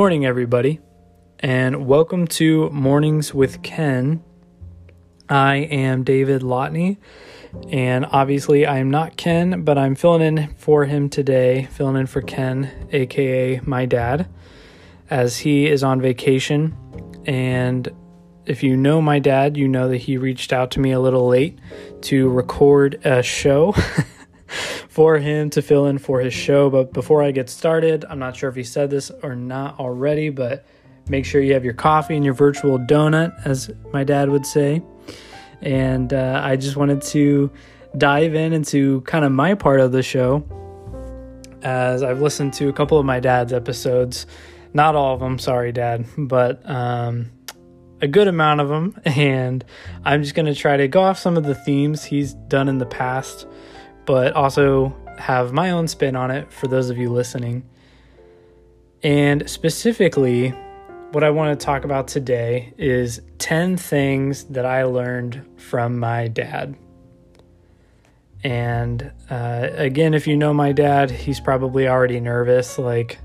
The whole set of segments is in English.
Morning, everybody, and welcome to Mornings with Ken. I am David Lotney, and obviously, I am not Ken, but I'm filling in for him today, filling in for Ken, aka my dad, as he is on vacation. And if you know my dad, you know that he reached out to me a little late to record a show. for him to fill in for his show. But before I get started, I'm not sure if he said this or not already, but make sure you have your coffee and your virtual donut, as my dad would say. And uh, I just wanted to dive in into kind of my part of the show, as I've listened to a couple of my dad's episodes. Not all of them, sorry, dad, but um, a good amount of them. And I'm just going to try to go off some of the themes he's done in the past but also have my own spin on it for those of you listening. And specifically, what I want to talk about today is 10 things that I learned from my dad. And uh, again, if you know my dad, he's probably already nervous like,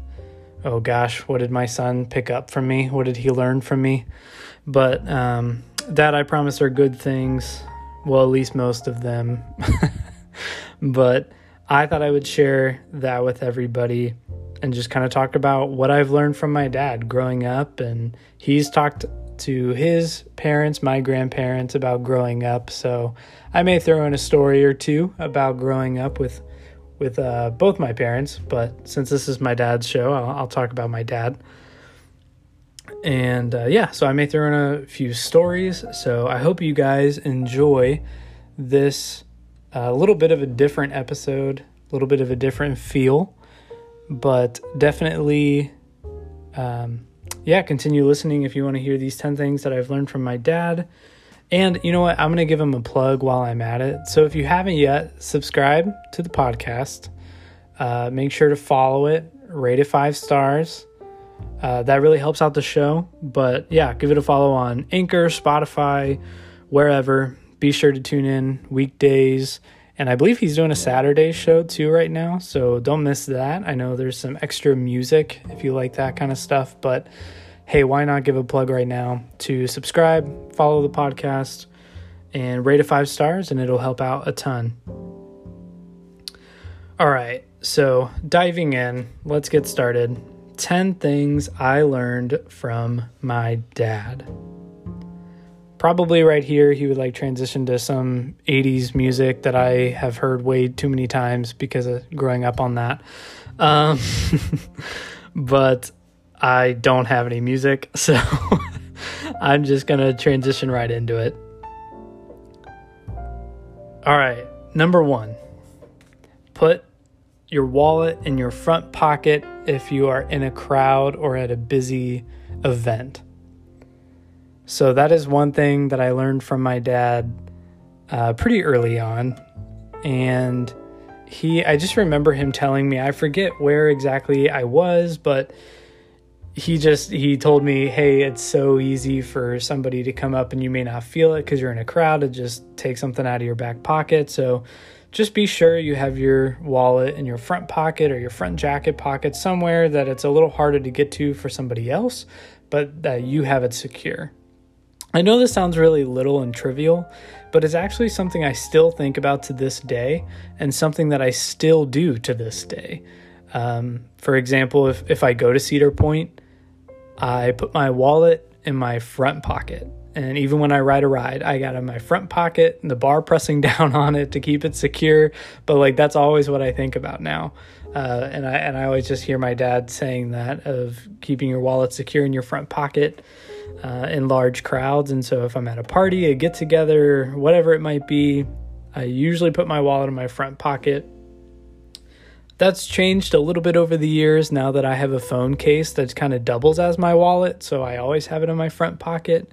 oh gosh, what did my son pick up from me? What did he learn from me? But um, that I promise are good things. Well, at least most of them. but I thought I would share that with everybody and just kind of talk about what I've learned from my dad growing up. And he's talked to his parents, my grandparents, about growing up. So I may throw in a story or two about growing up with with uh, both my parents. But since this is my dad's show, I'll, I'll talk about my dad. And uh, yeah, so I may throw in a few stories. So I hope you guys enjoy this a little bit of a different episode, a little bit of a different feel, but definitely, um, yeah, continue listening if you want to hear these 10 things that I've learned from my dad. And you know what? I'm going to give him a plug while I'm at it. So if you haven't yet, subscribe to the podcast. Uh, make sure to follow it, rate it five stars. Uh, that really helps out the show. But yeah, give it a follow on Anchor, Spotify, wherever be sure to tune in weekdays. And I believe he's doing a Saturday show too right now. So don't miss that. I know there's some extra music if you like that kind of stuff. But hey, why not give a plug right now to subscribe, follow the podcast, and rate it five stars, and it'll help out a ton. All right, so diving in, let's get started. 10 things I learned from my dad probably right here he would like transition to some 80s music that I have heard way too many times because of growing up on that. Um, but I don't have any music, so I'm just going to transition right into it. All right, number 1. Put your wallet in your front pocket if you are in a crowd or at a busy event. So that is one thing that I learned from my dad uh, pretty early on. And he, I just remember him telling me, I forget where exactly I was, but he just he told me hey it's so easy for somebody to come up and you may not feel it because you're in a crowd to just take something out of your back pocket so just be sure you have your wallet in your front pocket or your front jacket pocket somewhere that it's a little harder to get to for somebody else but that you have it secure I know this sounds really little and trivial, but it's actually something I still think about to this day and something that I still do to this day. Um, for example, if, if I go to Cedar Point, I put my wallet in my front pocket. And even when I ride a ride, I got in my front pocket, and the bar pressing down on it to keep it secure. But like that's always what I think about now. Uh, and I and I always just hear my dad saying that of keeping your wallet secure in your front pocket uh, in large crowds. And so if I'm at a party, a get together, whatever it might be, I usually put my wallet in my front pocket. That's changed a little bit over the years now that I have a phone case that kind of doubles as my wallet. So I always have it in my front pocket.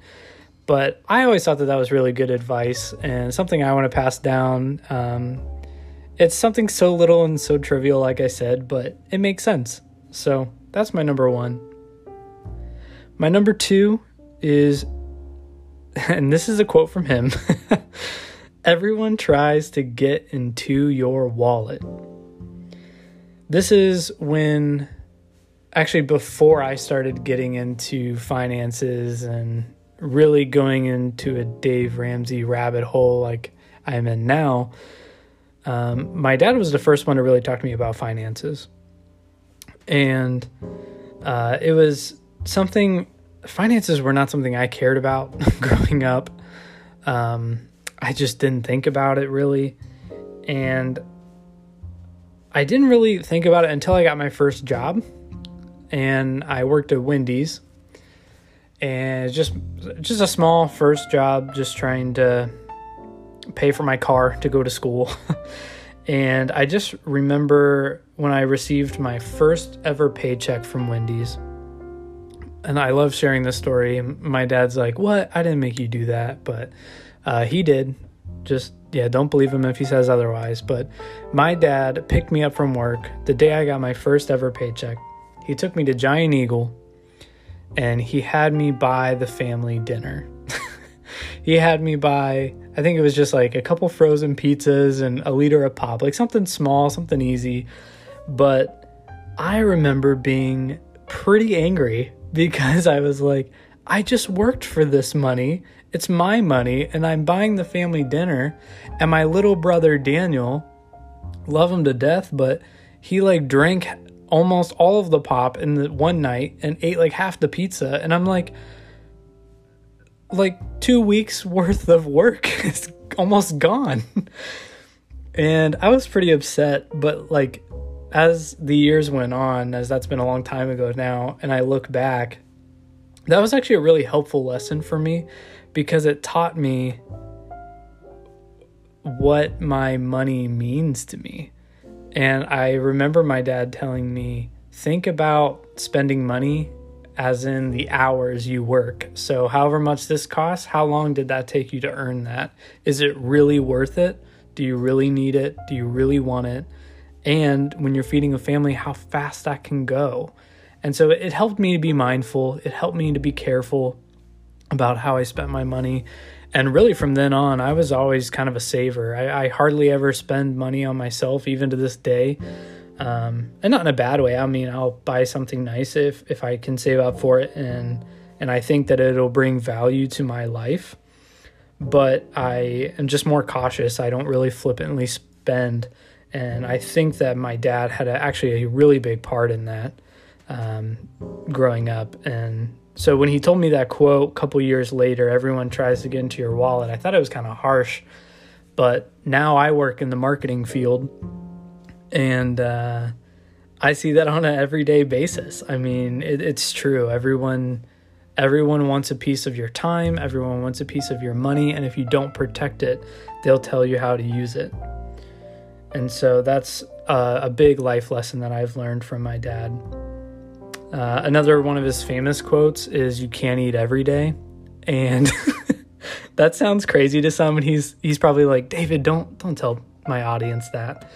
But I always thought that that was really good advice and something I want to pass down. Um, it's something so little and so trivial, like I said, but it makes sense. So that's my number one. My number two is, and this is a quote from him everyone tries to get into your wallet. This is when actually before I started getting into finances and really going into a Dave Ramsey rabbit hole like I'm in now, um, my dad was the first one to really talk to me about finances. And uh, it was something, finances were not something I cared about growing up. Um, I just didn't think about it really. And I didn't really think about it until I got my first job. And I worked at Wendy's. And just just a small first job, just trying to pay for my car to go to school. and I just remember when I received my first ever paycheck from Wendy's. And I love sharing this story. My dad's like, What? I didn't make you do that. But uh, he did. Just, yeah, don't believe him if he says otherwise. But my dad picked me up from work the day I got my first ever paycheck. He took me to Giant Eagle and he had me buy the family dinner. he had me buy, I think it was just like a couple frozen pizzas and a liter of pop, like something small, something easy. But I remember being pretty angry because I was like, I just worked for this money. It's my money, and I'm buying the family dinner. And my little brother Daniel, love him to death, but he like drank almost all of the pop in the one night and ate like half the pizza. And I'm like, like two weeks worth of work is almost gone. and I was pretty upset, but like as the years went on, as that's been a long time ago now, and I look back, that was actually a really helpful lesson for me because it taught me what my money means to me. And I remember my dad telling me, think about spending money as in the hours you work. So, however much this costs, how long did that take you to earn that? Is it really worth it? Do you really need it? Do you really want it? And when you're feeding a family, how fast that can go. And so it helped me to be mindful. It helped me to be careful about how I spent my money. And really, from then on, I was always kind of a saver. I, I hardly ever spend money on myself, even to this day um, and not in a bad way. I mean, I'll buy something nice if if I can save up for it, and and I think that it'll bring value to my life. But I am just more cautious. I don't really flippantly spend, and I think that my dad had a, actually a really big part in that um, growing up. And so when he told me that quote a couple years later, everyone tries to get into your wallet. I thought it was kind of harsh, but now I work in the marketing field and uh, I see that on an everyday basis. I mean, it, it's true. Everyone, everyone wants a piece of your time. Everyone wants a piece of your money, and if you don't protect it, they'll tell you how to use it. And so that's uh, a big life lesson that I've learned from my dad. Uh, another one of his famous quotes is "You can't eat every day," and that sounds crazy to some. And he's he's probably like, "David, don't don't tell my audience that."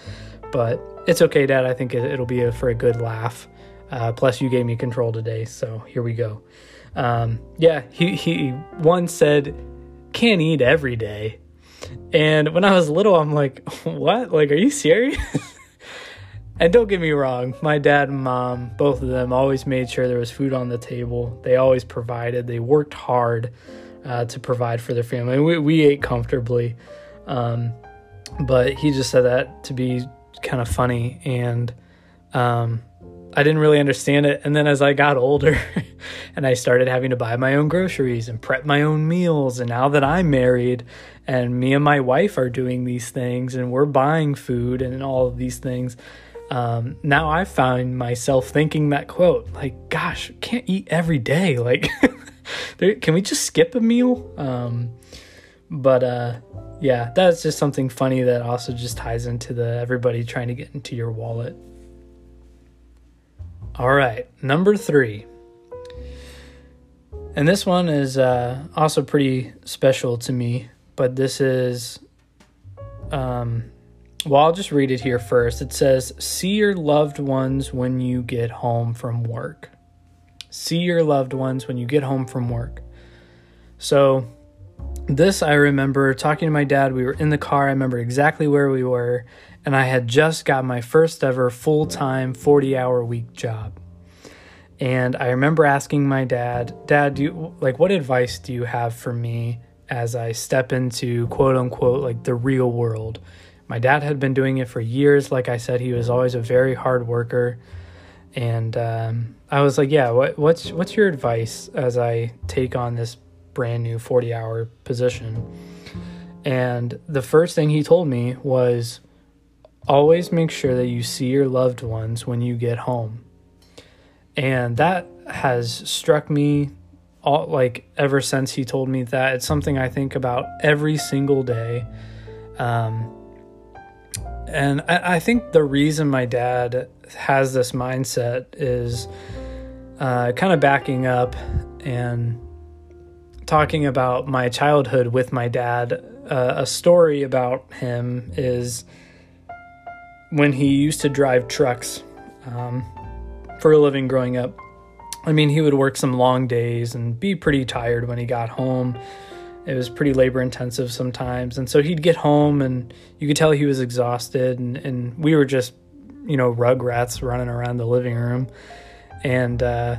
But it's okay, Dad. I think it, will be a, for a good laugh. Uh, plus, you gave me control today, so here we go. Um, yeah, he, he once said, can't eat every day. And when I was little, I'm like, what? Like, are you serious? and don't get me wrong, my dad and mom, both of them, always made sure there was food on the table. They always provided, they worked hard uh, to provide for their family. We, we ate comfortably. Um, but he just said that to be kind of funny and um, I didn't really understand it. And then as I got older and I started having to buy my own groceries and prep my own meals, and now that I'm married and me and my wife are doing these things and we're buying food and all of these things, um, now I find myself thinking that quote, like, gosh, can't eat every day. Like, can we just skip a meal? Um, but uh, yeah, that's just something funny that also just ties into the everybody trying to get into your wallet. All right, number three. And this one is uh, also pretty special to me, but this is, um, well, I'll just read it here first. It says, See your loved ones when you get home from work. See your loved ones when you get home from work. So, this I remember talking to my dad. We were in the car. I remember exactly where we were, and I had just got my first ever full time 40 hour week job. And I remember asking my dad, Dad, do you, like, what advice do you have for me as I step into quote unquote like the real world? My dad had been doing it for years. Like I said, he was always a very hard worker. And um, I was like, yeah, what, what's, what's your advice as I take on this brand new 40 hour position? And the first thing he told me was always make sure that you see your loved ones when you get home. And that has struck me all like ever since he told me that. It's something i think about every single day. Um, and I, I, think the reason my dad has this mindset is uh, kind of backing up and talking about my childhood with my dad. Uh, a story about him is when he used to drive trucks um, for a living growing up. I mean, he would work some long days and be pretty tired when he got home. It was pretty labor intensive sometimes. And so he'd get home and you could tell he was exhausted. And, and we were just, you know, rugrats running around the living room. And uh,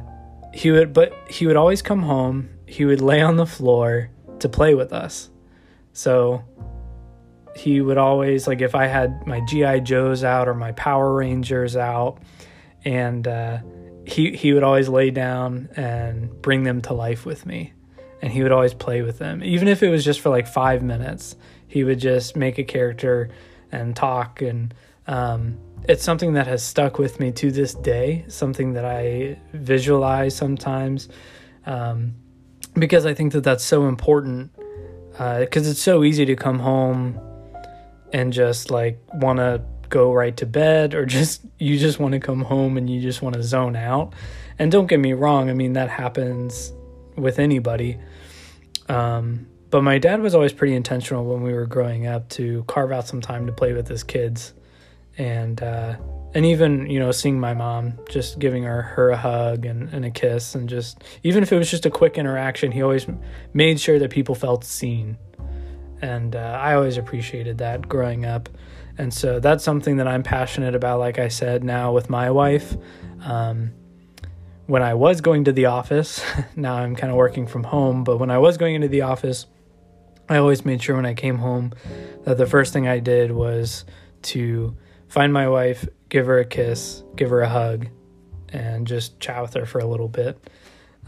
he would, but he would always come home. He would lay on the floor to play with us. So he would always, like, if I had my G.I. Joes out or my Power Rangers out, and uh, he he would always lay down and bring them to life with me, and he would always play with them, even if it was just for like five minutes. He would just make a character and talk, and um, it's something that has stuck with me to this day. Something that I visualize sometimes, um, because I think that that's so important. Because uh, it's so easy to come home and just like want to go right to bed or just you just want to come home and you just want to zone out. And don't get me wrong, I mean that happens with anybody. Um, but my dad was always pretty intentional when we were growing up to carve out some time to play with his kids, and uh, and even you know seeing my mom just giving her her a hug and, and a kiss and just even if it was just a quick interaction, he always made sure that people felt seen, and uh, I always appreciated that growing up. And so that's something that I'm passionate about, like I said, now with my wife. Um, when I was going to the office, now I'm kind of working from home, but when I was going into the office, I always made sure when I came home that the first thing I did was to find my wife, give her a kiss, give her a hug, and just chat with her for a little bit.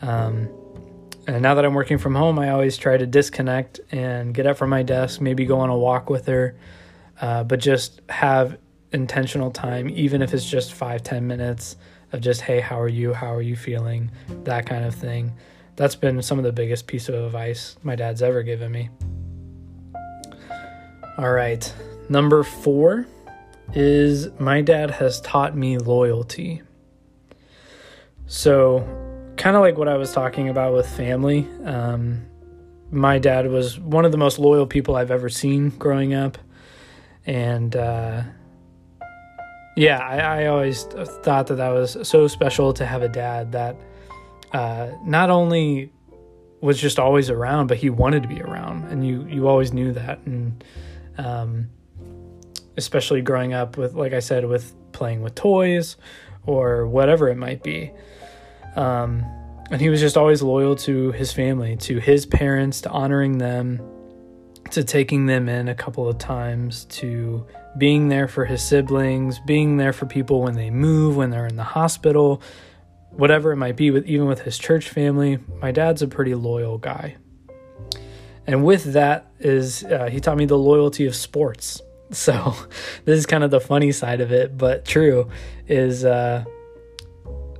Um, and now that I'm working from home, I always try to disconnect and get up from my desk, maybe go on a walk with her, uh, but just have intentional time, even if it's just five, ten minutes of just, hey, how are you? How are you feeling? That kind of thing. That's been some of the biggest piece of advice my dad's ever given me. All right. Number four is my dad has taught me loyalty. So, kind of like what I was talking about with family, um, my dad was one of the most loyal people I've ever seen growing up. And uh, yeah, I, I, always thought that that was so special to have a dad that uh, not only was just always around, but he wanted to be around, and you you always knew that, and um, especially growing up with, like I said, with playing with toys or whatever it might be. Um, and he was just always loyal to his family, to his parents, to honoring them, to taking them in a couple of times, to being there for his siblings, being there for people when they move, when they're in the hospital, whatever it might be, with even with his church family. My dad's a pretty loyal guy. And with that is uh, he taught me the loyalty of sports. So this is kind of the funny side of it, but true is uh,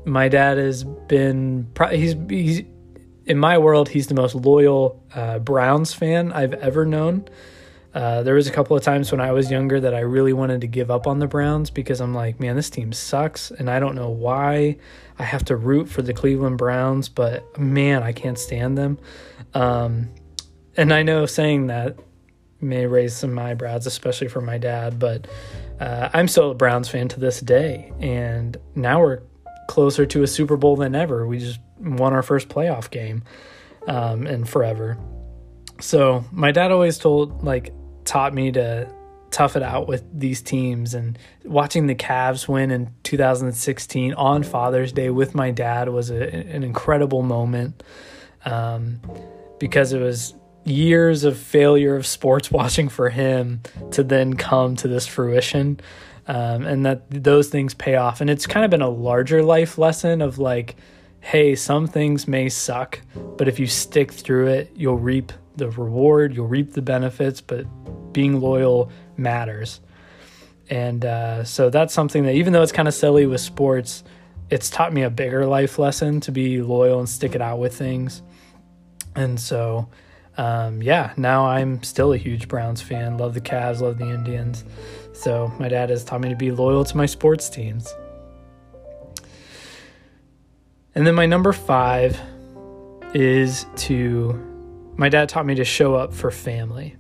my dad has been he's he's in my world, he's the most loyal uh, Browns fan I've ever known. Uh, there was a couple of times when I was younger that I really wanted to give up on the Browns because I'm like, man, this team sucks, and I don't know why I have to root for the Cleveland Browns, but man, I can't stand them. Um, and I know saying that may raise some eyebrows, especially for my dad, but uh, I'm still a Browns fan to this day, and now we're closer to a Super Bowl than ever. We just won our first playoff game um, in forever. So my dad always told, like, taught me to tough it out with these teams and watching the Cavs win in 2016 on Father's Day with my dad was a, an incredible moment um, because it was years of failure of sports watching for him to then come to this fruition um, and that those things pay off and it's kind of been a larger life lesson of like hey some things may suck but if you stick through it you'll reap the reward you'll reap the benefits but being loyal matters. And uh, so that's something that, even though it's kind of silly with sports, it's taught me a bigger life lesson to be loyal and stick it out with things. And so, um, yeah, now I'm still a huge Browns fan. Love the Cavs, love the Indians. So my dad has taught me to be loyal to my sports teams. And then my number five is to, my dad taught me to show up for family.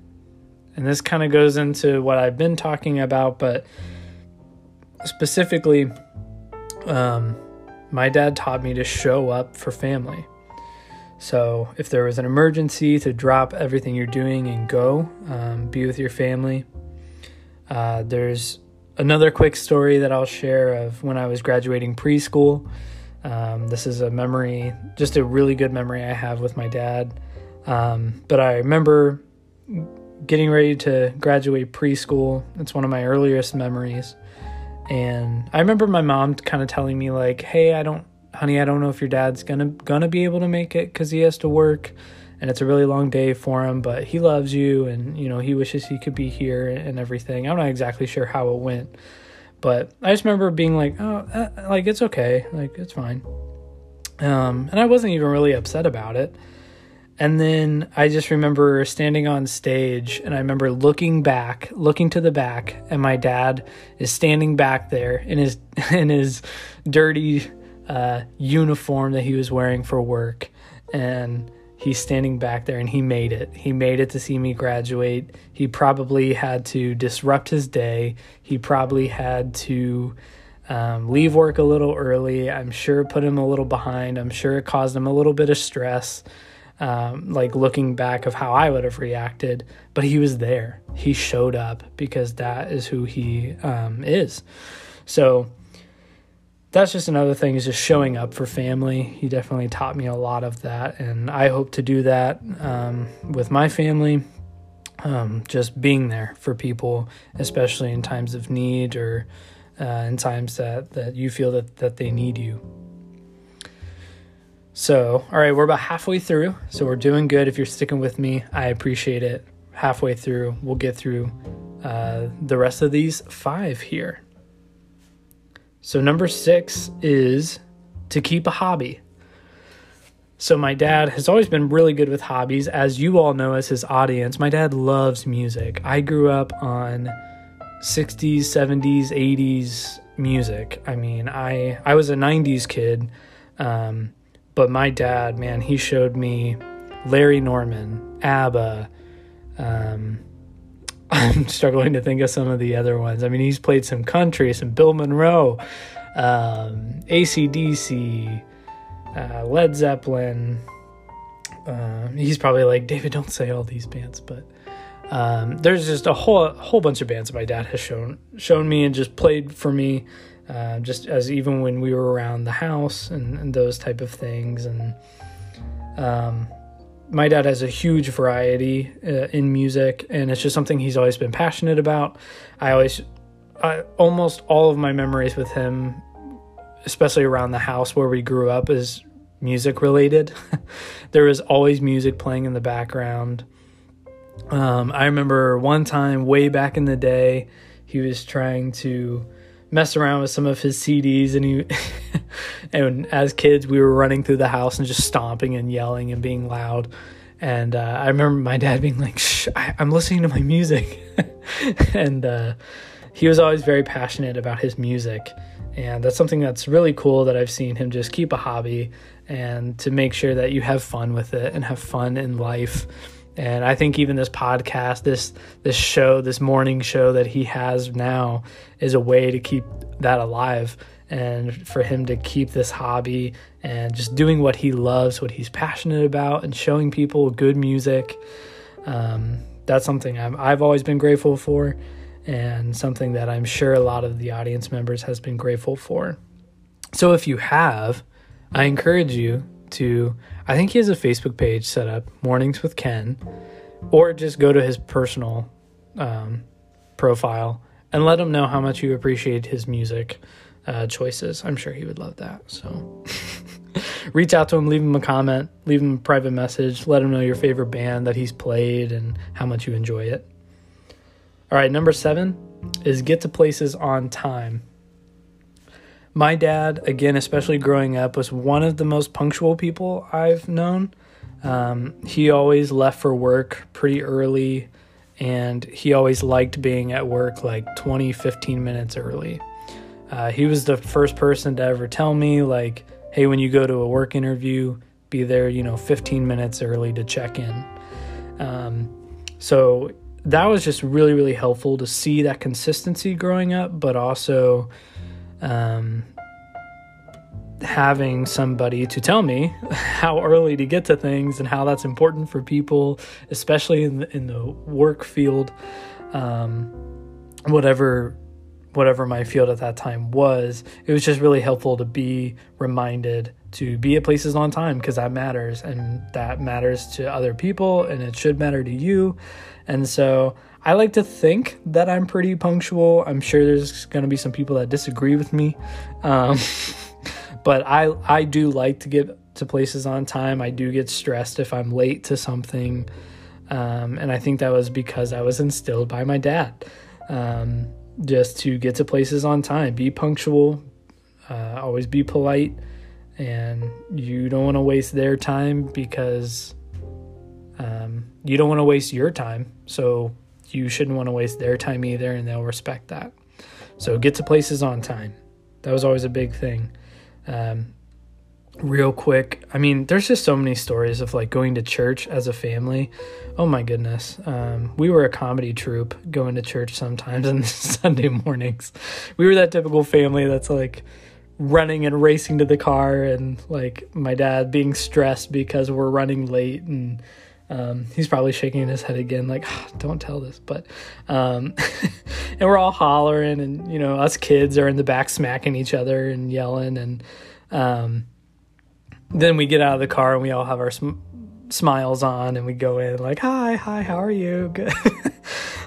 And this kind of goes into what I've been talking about, but specifically, um, my dad taught me to show up for family. So if there was an emergency, to drop everything you're doing and go, um, be with your family. Uh, there's another quick story that I'll share of when I was graduating preschool. Um, this is a memory, just a really good memory I have with my dad. Um, but I remember getting ready to graduate preschool. It's one of my earliest memories. And I remember my mom kind of telling me like, "Hey, I don't honey, I don't know if your dad's going to going to be able to make it cuz he has to work and it's a really long day for him, but he loves you and you know, he wishes he could be here and everything." I'm not exactly sure how it went. But I just remember being like, "Oh, uh, like it's okay. Like it's fine." Um, and I wasn't even really upset about it. And then I just remember standing on stage and I remember looking back, looking to the back, and my dad is standing back there in his in his dirty uh, uniform that he was wearing for work. And he's standing back there and he made it. He made it to see me graduate. He probably had to disrupt his day. He probably had to um, leave work a little early. I'm sure it put him a little behind. I'm sure it caused him a little bit of stress um, like looking back of how I would have reacted, but he was there. He showed up because that is who he um, is. So that's just another thing is just showing up for family. He definitely taught me a lot of that, and I hope to do that um, with my family. Um, just being there for people, especially in times of need or uh, in times that, that you feel that, that they need you. So, all right, we're about halfway through. So, we're doing good. If you're sticking with me, I appreciate it. Halfway through, we'll get through uh, the rest of these five here. So, number six is to keep a hobby. So, my dad has always been really good with hobbies. As you all know, as his audience, my dad loves music. I grew up on 60s, 70s, 80s music. I mean, I, I was a 90s kid. Um, but my dad, man, he showed me Larry Norman, ABBA. Um, I'm struggling to think of some of the other ones. I mean, he's played some country, some Bill Monroe, um, ACDC, uh, Led Zeppelin. Uh, he's probably like, David, don't say all these bands, but um, there's just a whole whole bunch of bands that my dad has shown shown me and just played for me uh, just as even when we were around the house and, and those type of things. And um, my dad has a huge variety uh, in music, and it's just something he's always been passionate about. I always, I, almost all of my memories with him, especially around the house where we grew up, is music related. there was always music playing in the background. Um, I remember one time way back in the day, he was trying to mess around with some of his CDs and he and as kids we were running through the house and just stomping and yelling and being loud. And uh, I remember my dad being like Shh, I, am listening to my music. And uh, he was always very passionate about his music. And that's something that's really cool that I've seen him just keep a hobby and to make sure that you have fun with it and have fun in life and I think even this podcast, this this show, this morning show that he has now is a way to keep that alive and for him to keep this hobby and just doing what he loves, what he's passionate about, and showing people good music. Um, that's something i have I've always been grateful for. and something that I'm sure a lot of the audience members has been grateful for. So if you have, I encourage you to I think he has a Facebook page set up, Mornings with Ken, or just go to his personal um, profile and let him know how much you appreciate his music uh, choices. I'm sure he would love that. So reach out to him, leave him a comment, leave him a private message, let him know your favorite band that he's played and how much you enjoy it. All right, number seven is get to places on time. My dad, again, especially growing up, was one of the most punctual people I've known. Um, he always left for work pretty early and he always liked being at work like 20, 15 minutes early. Uh, he was the first person to ever tell me, like, hey, when you go to a work interview, be there, you know, 15 minutes early to check in. Um, so that was just really, really helpful to see that consistency growing up, but also um, having somebody to tell me how early to get to things and how that's important for people, especially in the, in the work field, um, whatever whatever my field at that time was. It was just really helpful to be reminded to be at places on time because that matters and that matters to other people and it should matter to you. And so I like to think that I'm pretty punctual. I'm sure there's going to be some people that disagree with me. Um, but I I do like to get to places on time. I do get stressed if I'm late to something, um, and I think that was because I was instilled by my dad, um, just to get to places on time, be punctual, uh, always be polite, and you don't want to waste their time because um, you don't want to waste your time. So you shouldn't want to waste their time either, and they'll respect that. So get to places on time. That was always a big thing. Um, real quick, I mean, there's just so many stories of like going to church as a family. Oh my goodness. Um, we were a comedy troupe going to church sometimes on Sunday mornings. We were that typical family that's like running and racing to the car, and like my dad being stressed because we're running late and um, he's probably shaking his head again, like, oh, don't tell this. But, um, and we're all hollering, and, you know, us kids are in the back smacking each other and yelling. And um, then we get out of the car and we all have our sm- smiles on and we go in, like, hi, hi, how are you? Good.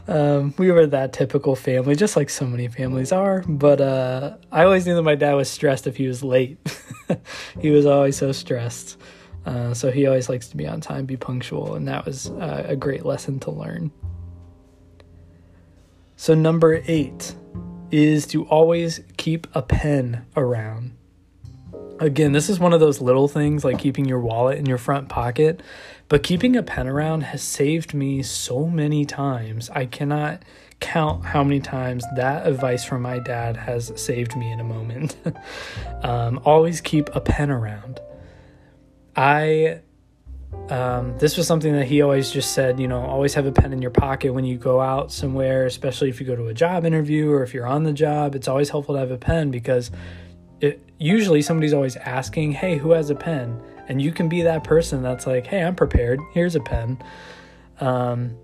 Um, we were that typical family, just like so many families are. But uh, I always knew that my dad was stressed if he was late. he was always so stressed. Uh, so he always likes to be on time, be punctual, and that was uh, a great lesson to learn. So, number eight is to always keep a pen around. Again, this is one of those little things like keeping your wallet in your front pocket, but keeping a pen around has saved me so many times. I cannot count how many times that advice from my dad has saved me in a moment. um, always keep a pen around. I um, this was something that he always just said, you know, always have a pen in your pocket when you go out somewhere, especially if you go to a job interview or if you're on the job. It's always helpful to have a pen because it, usually somebody's always asking, hey, who has a pen? And you can be that person that's like, hey, I'm prepared. Here's a pen. Um,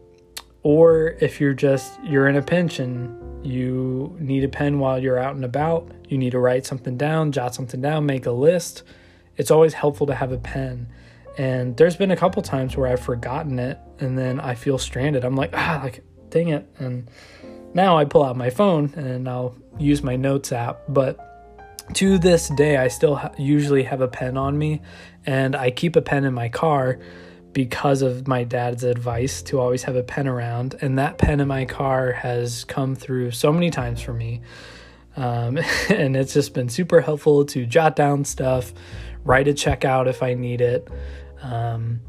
or if you're just you're in a pinch and you need a pen while you're out and about, you need to write something down, jot something down, make a list it's always helpful to have a pen. And there's been a couple times where I've forgotten it and then I feel stranded. I'm like, ah, like, dang it. And now I pull out my phone and I'll use my notes app. But to this day, I still ha- usually have a pen on me and I keep a pen in my car because of my dad's advice to always have a pen around. And that pen in my car has come through so many times for me. Um, and it's just been super helpful to jot down stuff, write a check out if I need it. Um,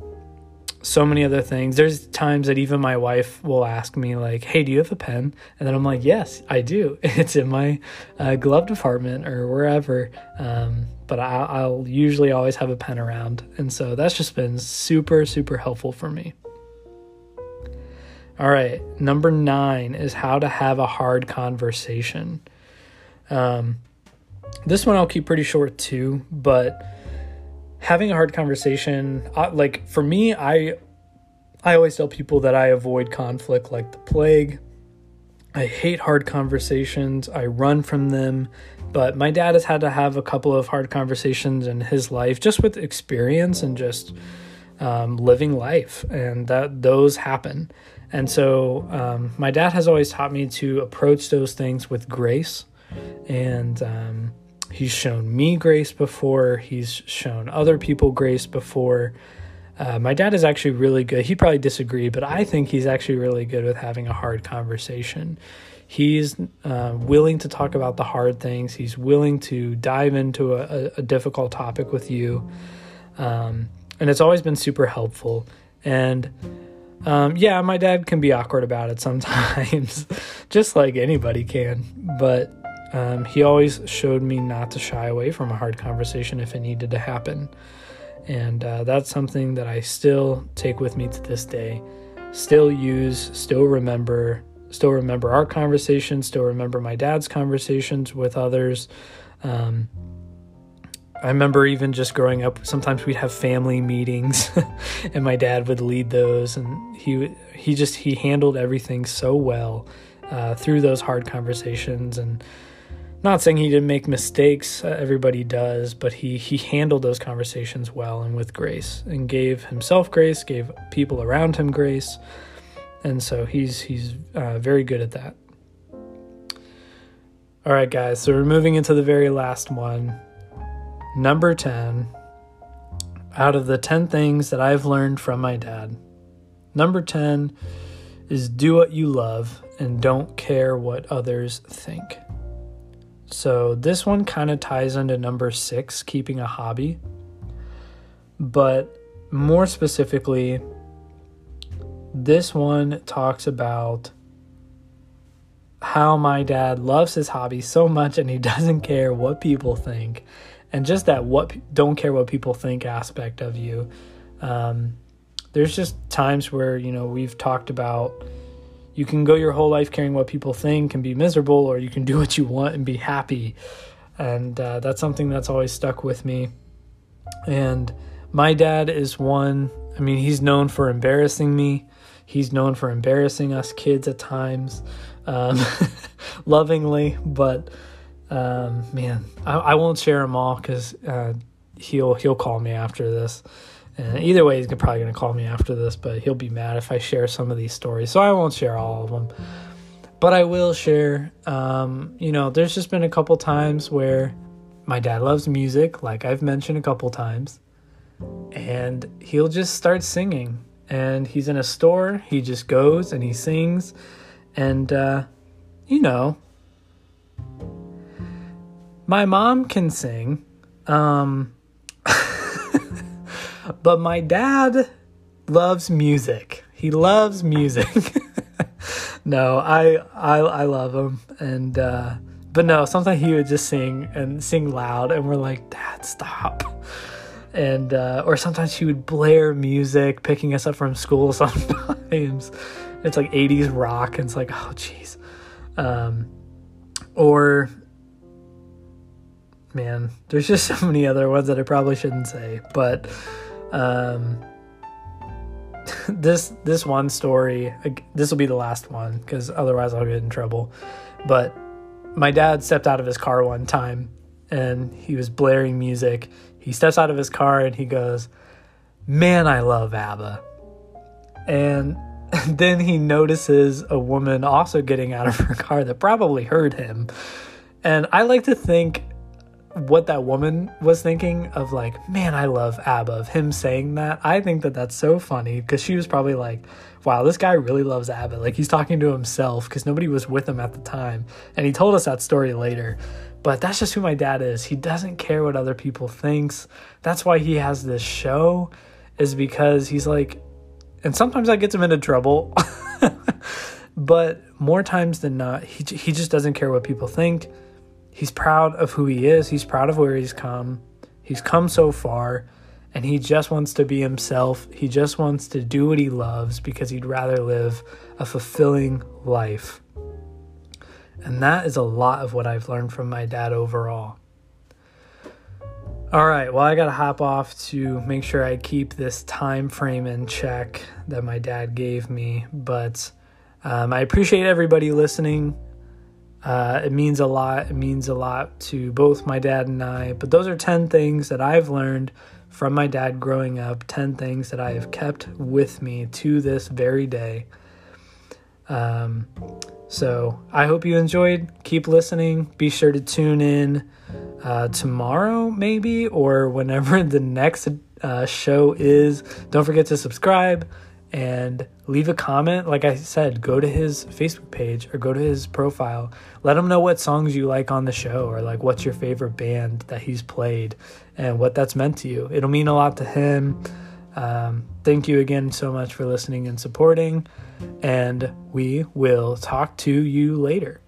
so many other things. There's times that even my wife will ask me, like, hey, do you have a pen? And then I'm like, yes, I do. It's in my uh, glove department or wherever. Um, but I, I'll usually always have a pen around. And so that's just been super, super helpful for me. All right, number nine is how to have a hard conversation. Um, this one I'll keep pretty short too, but having a hard conversation uh, like for me i i always tell people that i avoid conflict like the plague I hate hard conversations. I run from them. But my dad has had to have a couple of hard conversations in his life just with experience and just um, living life. And that those happen. And so um, my dad has always taught me to approach those things with grace. And um, he's shown me grace before, he's shown other people grace before. Uh, my dad is actually really good. He'd probably disagree, but I think he's actually really good with having a hard conversation. He's uh, willing to talk about the hard things. He's willing to dive into a, a difficult topic with you. Um, and it's always been super helpful. And um, yeah, my dad can be awkward about it sometimes, just like anybody can. But um, he always showed me not to shy away from a hard conversation if it needed to happen. And uh, that's something that I still take with me to this day, still use, still remember, still remember our conversations, still remember my dad's conversations with others. Um, I remember even just growing up, sometimes we'd have family meetings and my dad would lead those and he he just he handled everything so well uh, through those hard conversations and not saying he didn't make mistakes uh, everybody does but he he handled those conversations well and with grace and gave himself grace gave people around him grace. And so he's he's uh, very good at that. All right guys so we're moving into the very last one. Number 10 out of the 10 things that i've learned from my dad number 10 is do what you love and don't care what others think so this one kind of ties into number six, keeping a hobby. But more specifically, this one talks about how my dad loves his hobby so much and he doesn't care what people think and just that what don't care what people think aspect of you um, there's just times where you know we've talked about you can go your whole life caring what people think and be miserable, or you can do what you want and be happy. And uh, that's something that's always stuck with me. And my dad is one, I mean, he's known for embarrassing me. He's known for embarrassing us kids at times, um, lovingly, but um, man, I, I, won't share them all because uh, he'll he'll call me after this. And either way, he's probably going to call me after this, but he'll be mad if I share some of these stories. So I won't share all of them. But I will share, um, you know, there's just been a couple times where my dad loves music, like I've mentioned a couple times, and he'll just start singing. And he's in a store, he just goes and he sings. And, uh, you know, my mom can sing. Um, but my dad loves music. He loves music. no, I, I I love him, and uh, but no, sometimes he would just sing and sing loud, and we're like, Dad, stop. And uh, or sometimes he would blare music, picking us up from school. Sometimes it's like '80s rock, and it's like, oh, jeez. Um, or man, there's just so many other ones that I probably shouldn't say, but um, this this one story, this will be the last one because otherwise I'll get in trouble. But my dad stepped out of his car one time and he was blaring music. He steps out of his car and he goes, "Man, I love ABBA." And then he notices a woman also getting out of her car that probably heard him. And I like to think what that woman was thinking of like, man, I love ABBA, of him saying that. I think that that's so funny because she was probably like, wow, this guy really loves ABBA. Like he's talking to himself because nobody was with him at the time. And he told us that story later. But that's just who my dad is. He doesn't care what other people thinks. That's why he has this show is because he's like and sometimes that gets him into trouble. but more times than not, he he just doesn't care what people think He's proud of who he is. He's proud of where he's come. He's come so far and he just wants to be himself. He just wants to do what he loves because he'd rather live a fulfilling life. And that is a lot of what I've learned from my dad overall. All right, well, I got to hop off to make sure I keep this time frame in check that my dad gave me, but Um, I appreciate everybody listening. Uh, it means a lot. It means a lot to both my dad and I. But those are 10 things that I've learned from my dad growing up, 10 things that I have kept with me to this very day. Um, so I hope you enjoyed. Keep listening. Be sure to tune in uh, tomorrow, maybe, or whenever the next uh, show is. Don't forget to subscribe and leave a comment. Like I said, go to his Facebook page or go to his profile. Let him know what songs you like on the show or like what's your favorite band that he's played and what that's meant to you. It'll mean a lot to him. Um, thank you again so much for listening and supporting, and we will talk to you later.